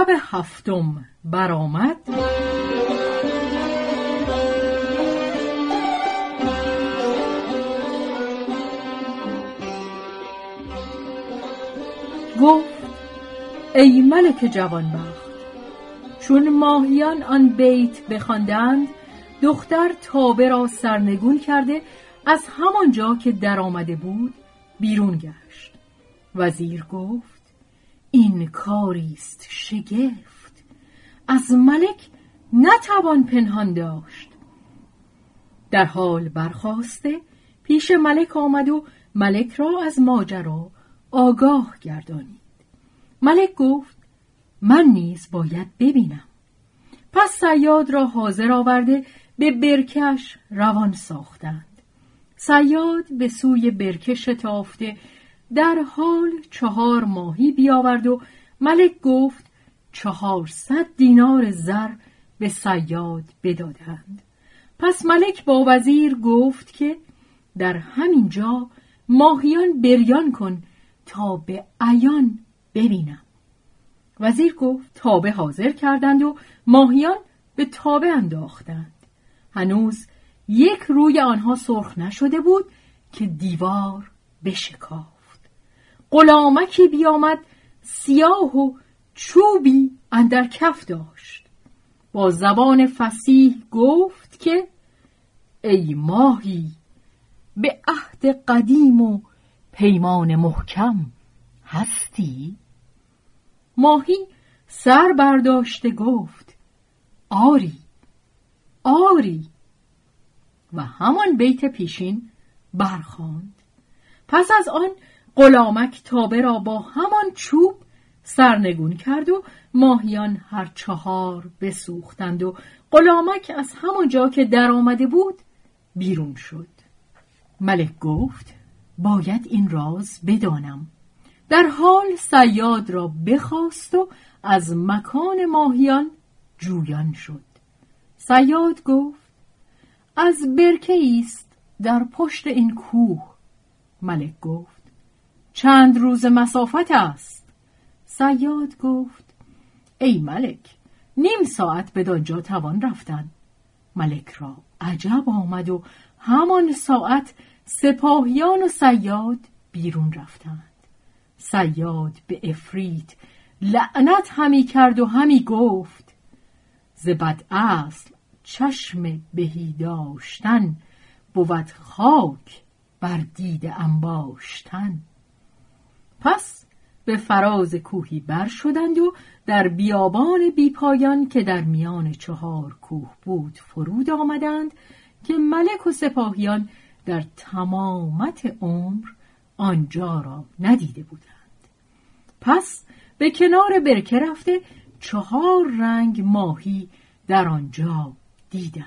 شب هفتم برآمد. گفت ای ملک جوانبخت چون ماهیان آن بیت بخواندند دختر تابه را سرنگون کرده از همانجا که در آمده بود بیرون گشت. وزیر گفت این کاری است شگفت. از ملک نتوان پنهان داشت. در حال برخواسته پیش ملک آمد و ملک را از ماجرا آگاه گردانید. ملک گفت من نیز باید ببینم. پس سیاد را حاضر آورده به برکش روان ساختند. سیاد به سوی برکه شتافته در حال چهار ماهی بیاورد و ملک گفت چهارصد دینار زر به سیاد بدادند. پس ملک با وزیر گفت که در همین جا ماهیان بریان کن تا به عیان ببینم. وزیر گفت تابه حاضر کردند و ماهیان به تابه انداختند. هنوز یک روی آنها سرخ نشده بود که دیوار بشکافت. غلامکی بیامد سیاه و چوبی اندر کف داشت. با زبان فسیح گفت که ای ماهی به عهد قدیم و پیمان محکم هستی؟ ماهی سر برداشته گفت آری آری. و همان بیت پیشین برخاند. پس از آن غلامک تابه را با همان چوب سرنگون کرد و ماهیان هر چهار بسوختند و غلامک از همان جا که در آمده بود بیرون شد. ملک گفت باید این راز بدانم. در حال سیاد را بخواست و از مکان ماهیان جویان شد. سیاد گفت از برکه است در پشت این کوه. ملک گفت چند روز مسافت است. سیاد گفت ای ملک نیم ساعت به دانجا توان رفتن. ملک را عجب آمد و همان ساعت سپاهیان و سیاد بیرون رفتند. سیاد به افرید لعنت همی کرد و همی گفت زبد اصل چشم بهی داشتن بود خاک بر دید انباشتن. پس به فراز کوهی بر شدند و در بیابان بیپایان که در میان چهار کوه بود فرود آمدند که ملک و سپاهیان در تمامت عمر آنجا را ندیده بودند. پس به کنار برکه رفته چهار رنگ ماهی در آنجا دیدند.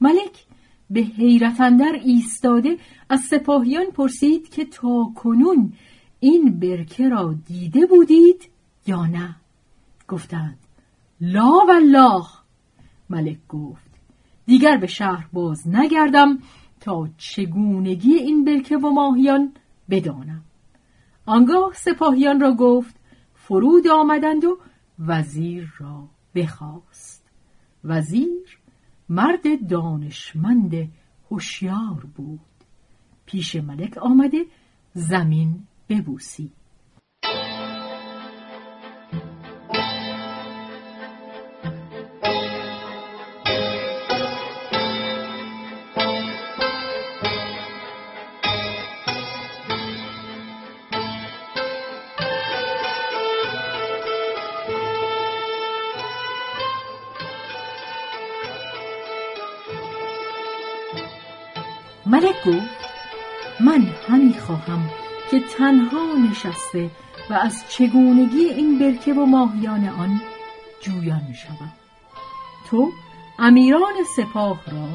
ملک به حیرت اندر ایستاده از سپاهیان پرسید که تا کنون این برکه را دیده بودید یا نه؟ گفتند لا والله. ملک گفت دیگر به شهر باز نگردم تا چگونگی این برکه و ماهیان بدانم. آنگاه سپاهیان را گفت فرود آمدند و وزیر را بخواست. وزیر مرد دانشمند هوشیار بود. پیش ملک آمده زمین ببوسید ملک گفت من همی خواهم. که تنها نشسته و از چگونگی این برکه و ماهیان آن جویان شوم تو امیران سپاه را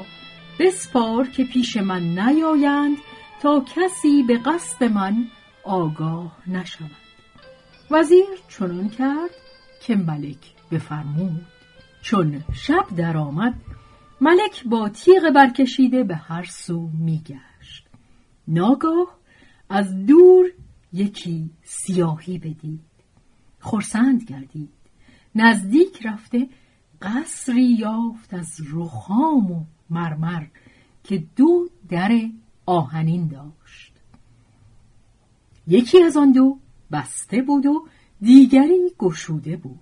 بسپار که پیش من نیایند تا کسی به قصد من آگاه نشود. وزیر چنان کرد که ملک بفرمود چون شب درآمد ملک با تیغ برکشیده به هر سو میگشت. ناگاه از دور یکی سیاهی بدید. خرسند گردید. نزدیک رفته قصری یافت از رخام و مرمر که دو در آهنین داشت. یکی از آن دو بسته بود و دیگری گشوده بود.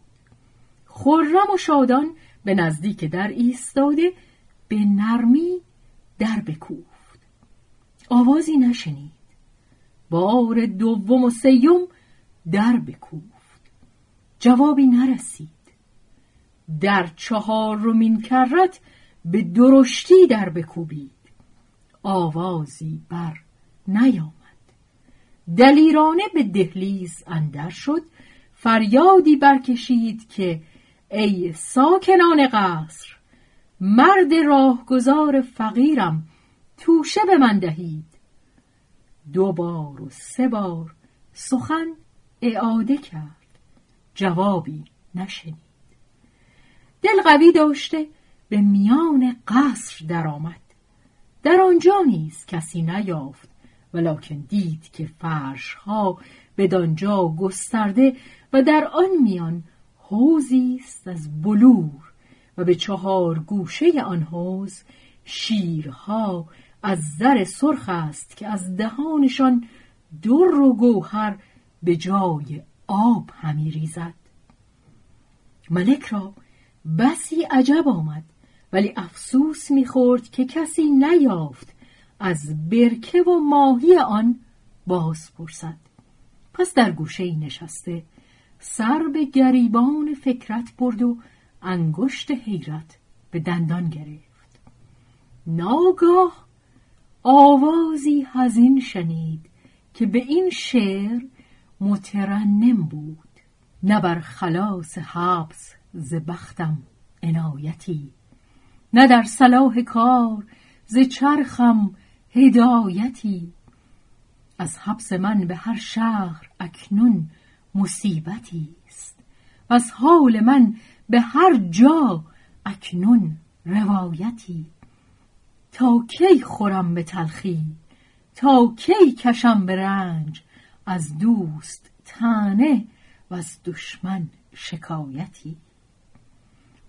خرم و شادان به نزدیک در ایستاده به نرمی در بکوفت. آوازی نشنید. بار دوم و سیوم در بکوفت. جوابی نرسید. در چهار رومین کرت به درشتی در بکوبید. آوازی بر نیامد. دلیرانه به دهلیز اندر شد. فریادی برکشید که ای ساکنان قصر مرد راهگذار فقیرم توشه به من دهید. دو بار و سه بار سخن اعاده کرد. جوابی نشنید. دل قوی داشته به میان قصر درآمد. در آنجا نیز کسی نیافت ولکن دید که فرشها بدانجا گسترده و در آن میان حوزی است از بلور و به چهار گوشه آن حوز شیرها از زر سرخ است که از دهانشان در و گوهر به جای آب همی ریزد. ملک را بسی عجب آمد ولی افسوس می‌خورد که کسی نیافت از برکه و ماهی آن باز پرسد. پس در گوشه نشسته سر به گریبان فکرت برد و انگشت حیرت به دندان گرفت. ناگاه آوازی هزین شنید که به این شعر مترنم بود نه بر خلاص حبس ز بختم عنایتی نه در صلاح کار ز چرخم هدایتی. از حبس من به هر شهر اکنون مصیبتی است. و از حال من به هر جا اکنون روایتی. تا کی خورم به تلخی؟ تا کی کشم به رنج؟ از دوست تنه و از دشمن شکایتی.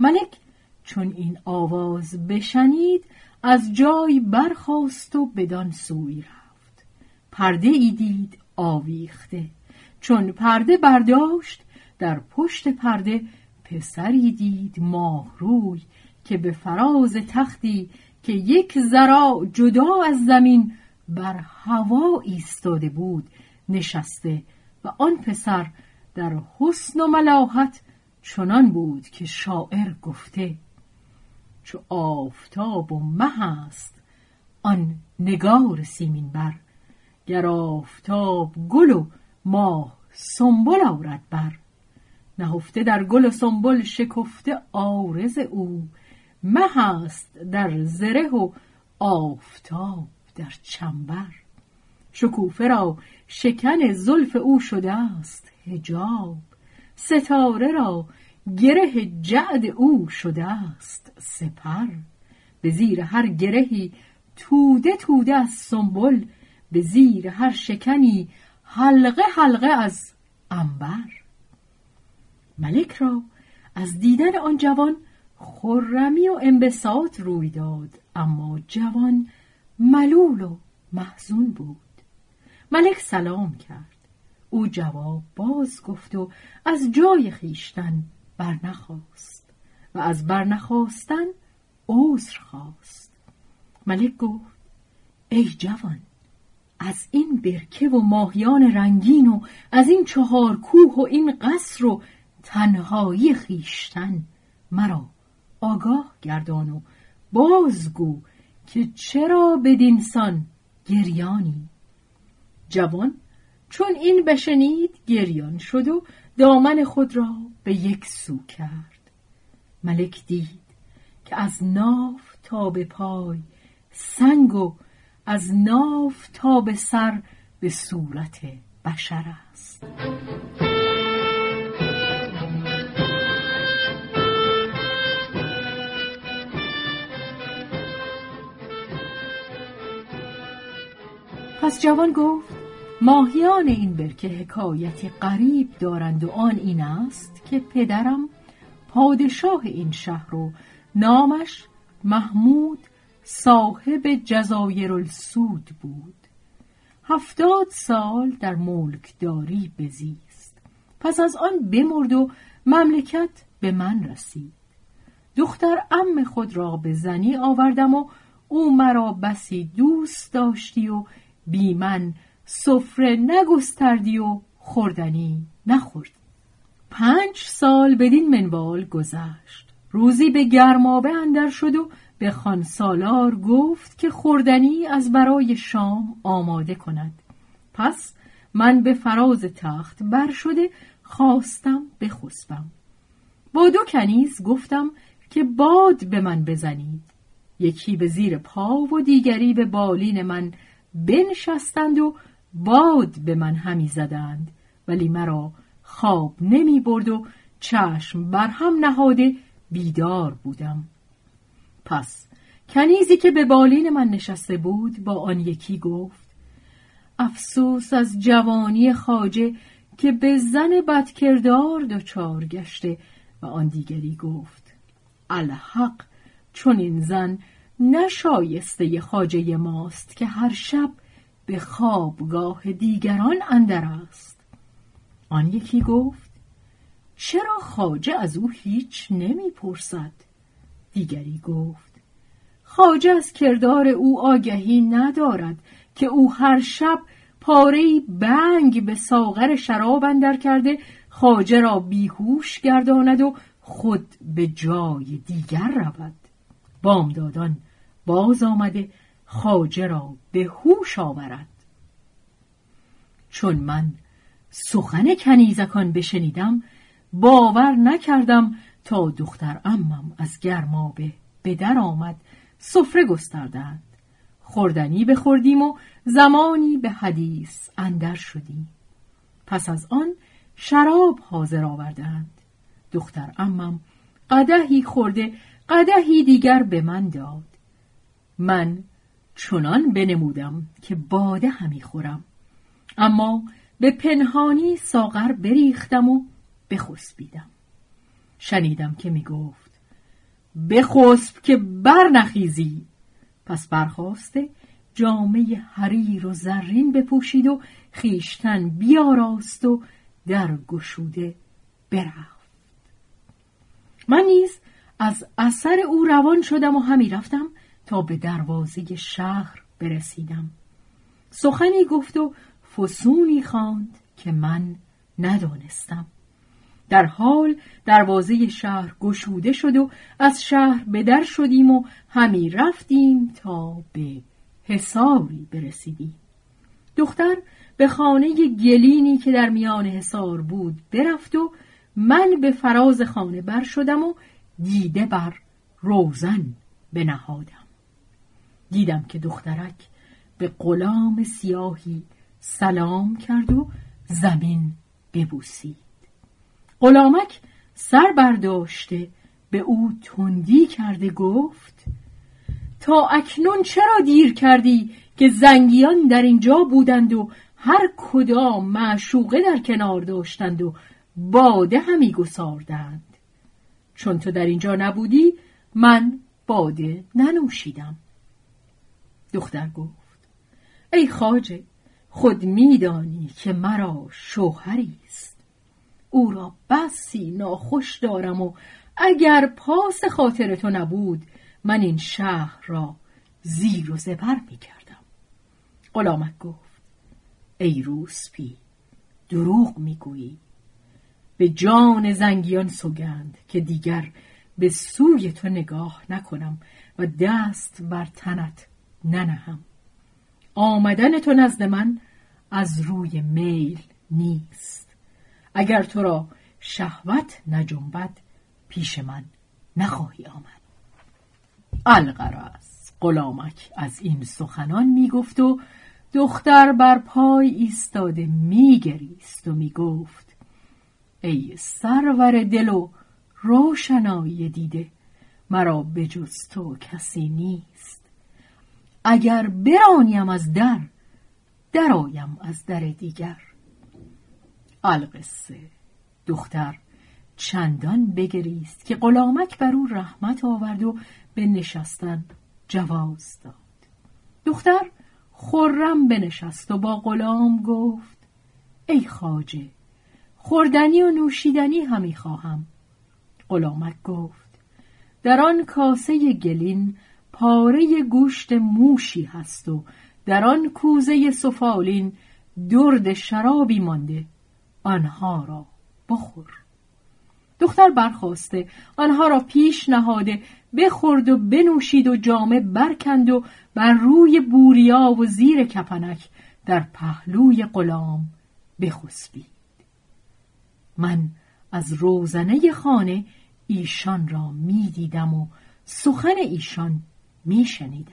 ملک چون این آواز بشنید از جای برخاست و بدان سوی رفت. پرده ای دید آویخته. چون پرده برداشت در پشت پرده پسری دید ماهروی که به فراز تختی که یک ذرا جدا از زمین بر هوا ایستاده بود نشسته و آن پسر در حسن و ملاحت چنان بود که شاعر گفته چو آفتاب و مه است آن نگار سیمین بر گر آفتاب گل و ماه سنبل آورد بر. نهفته در گل و سنبل شکفته آرز او مه است در زره و آفتاب در چنبر. شکوفه را شکن زلف او شده است هجاب ستاره را گره جعد او شده است سپر. به زیر هر گرهی توده توده از سنبل به زیر هر شکنی حلقه حلقه از انبر ملک را از دیدن آن جوان خرمی و انبساط روی داد اما جوان ملول و محزون بود. ملک سلام کرد. او جواب باز گفت و از جای خیشتن برنخواست و از برنخواستن عذر خواست. ملک گفت ای جوان از این برکه و ماهیان رنگین و از این چهار کوه و این قصر و تنهایی خیشتن مرا آگاه گردان و بازگو که چرا بدینسان گریانی. جوان چون این بشنید گریان شد و دامن خود را به یک سو کرد. ملک دید که از ناف تا به پای سنگ و از ناف تا به سر به صورت بشر است. پس جوان گفت ماهیان این برکه حکایتی غریب دارند و آن این است که پدرم پادشاه این شهر و نامش محمود صاحب جزایر السود بود. هفتاد سال در ملکداری بزیست. پس از آن بمرد و مملکت به من رسید. دختر ام خود را به زنی آوردم و او مرا بسی دوست داشتی و بی من سفره نگستردی و خوردنی نخوردی پنج سال بدین منوال گذشت. روزی به گرمابه اندر شد و به خانسالار گفت که خوردنی از برای شام آماده کند. پس من به فراز تخت بر شده خواستم بخسبم. با دو کنیز گفتم که باد به من بزنید. یکی به زیر پا و دیگری به بالین من بنشستند و باد به من همی زدند. ولی مرا خواب نمی برد و چشم بر هم نهاده بیدار بودم. پس کنیزی که به بالین من نشسته بود با آن یکی گفت افسوس از جوانی خاجه که به زن بدکردار دچار گشته. و آن دیگری گفت الحق چون این زن نشایسته خاجه ماست که هر شب به خوابگاه دیگران اندر است. آن یکی گفت چرا خاجه از او هیچ نمی‌پرسد؟ دیگری گفت خاجه از کردار او آگهی ندارد که او هر شب پاره بنگ به ساغر شراب اندر کرده خاجه را بیهوش گرداند و خود به جای دیگر رود. بامدادان باز آمده خاجه را به هوش آورد. چون من سخن کنیزکان بشنیدم باور نکردم تا دختر امم از گرمابه به در آمد سفره گستردند. خوردنی بخوردیم و زمانی به حدیث اندر شدیم. پس از آن شراب حاضر آوردند. دختر امم قدهی خورده قدهی دیگر به من داد. من چنان بنمودم که باده همی خورم. اما به پنهانی ساغر بریختم و بخسبیدم. شنیدم که می گفت بخسب که برنخیزی. پس برخواسته جامعه حریر و زرین بپوشید و خیشتن بیاراست و در گشوده برفت. من نیز از اثر او روان شدم و همی رفتم تا به دروازه شهر برسیدم. سخنی گفت و فسونی خواند که من ندانستم. در حال دروازه شهر گشوده شد و از شهر به در شدیم و همی رفتیم تا به حساری برسیدیم. دختر به خانه گلینی که در میان حصار بود برفت و من به فراز خانه بر شدم و دیده بر روزن بنهادم. دیدم که دخترک به غلام سیاهی سلام کرد و زمین ببوسید. غلامک سر برداشته به او تندی کرده گفت تا اکنون چرا دیر کردی که زنگیان در اینجا بودند و هر کدام معشوقه در کنار داشتند و باده همی گساردند؟ چون تو در اینجا نبودی من باده ننوشیدم. دختر گفت ای خاجه خود میدانی که مرا شوهری است. او را بسی ناخوش دارم و اگر پاس خاطر تو نبود من این شهر را زیر و زبر می کردم غلامک گفت ای روسپی دروغ می‌گویی. به جان زنگیان سوگند که دیگر به سوی تو نگاه نکنم و دست بر تنت ننهم. آمدن تو نزد من از روی میل نیست. اگر تو را شهوت نجنبد پیش من نخواهی آمد. القرص غلامک از این سخنان می‌گفت و دختر بر پای ایستاده میگریست و می‌گفت ای سرور دل و روشنایی دیده مرا بجز تو کسی نیست. اگر برانیم از در درآیم از در دیگر. القصه. دختر چندان بگریست که غلامک بر او رحمت آورد و به نشستن جواز داد. دختر خرم بنشست و با غلام گفت ای خاجه خوردنی و نوشیدنی همی خواهم. غلامک گفت در آن کاسه گلین پاره گوشت موشی هست و در آن کوزه سفالین درد شرابی مانده. آنها را بخور. دختر برخواسته آنها را پیش نهاده. بخورد و بنوشید و جامه برکند و بر روی بوریا و زیر کپنک در پهلوی غلام بخسبید. من از روزنه خانه ایشان را می‌دیدم و سخن ایشان میشنیدم.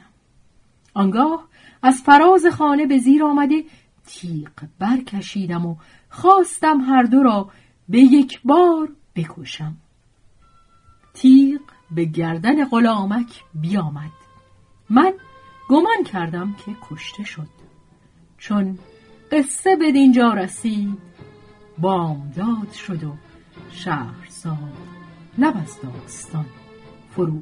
آنگاه از فراز خانه به زیر آمده تیغ برکشیدم و خواستم هر دو را به یک بار بکشم. تیغ به گردن غلامک بیامد. من گمان کردم که کشته شد. چون قصه به دینجا رسید بامداد شد و شهرزاد لب از داستان فرو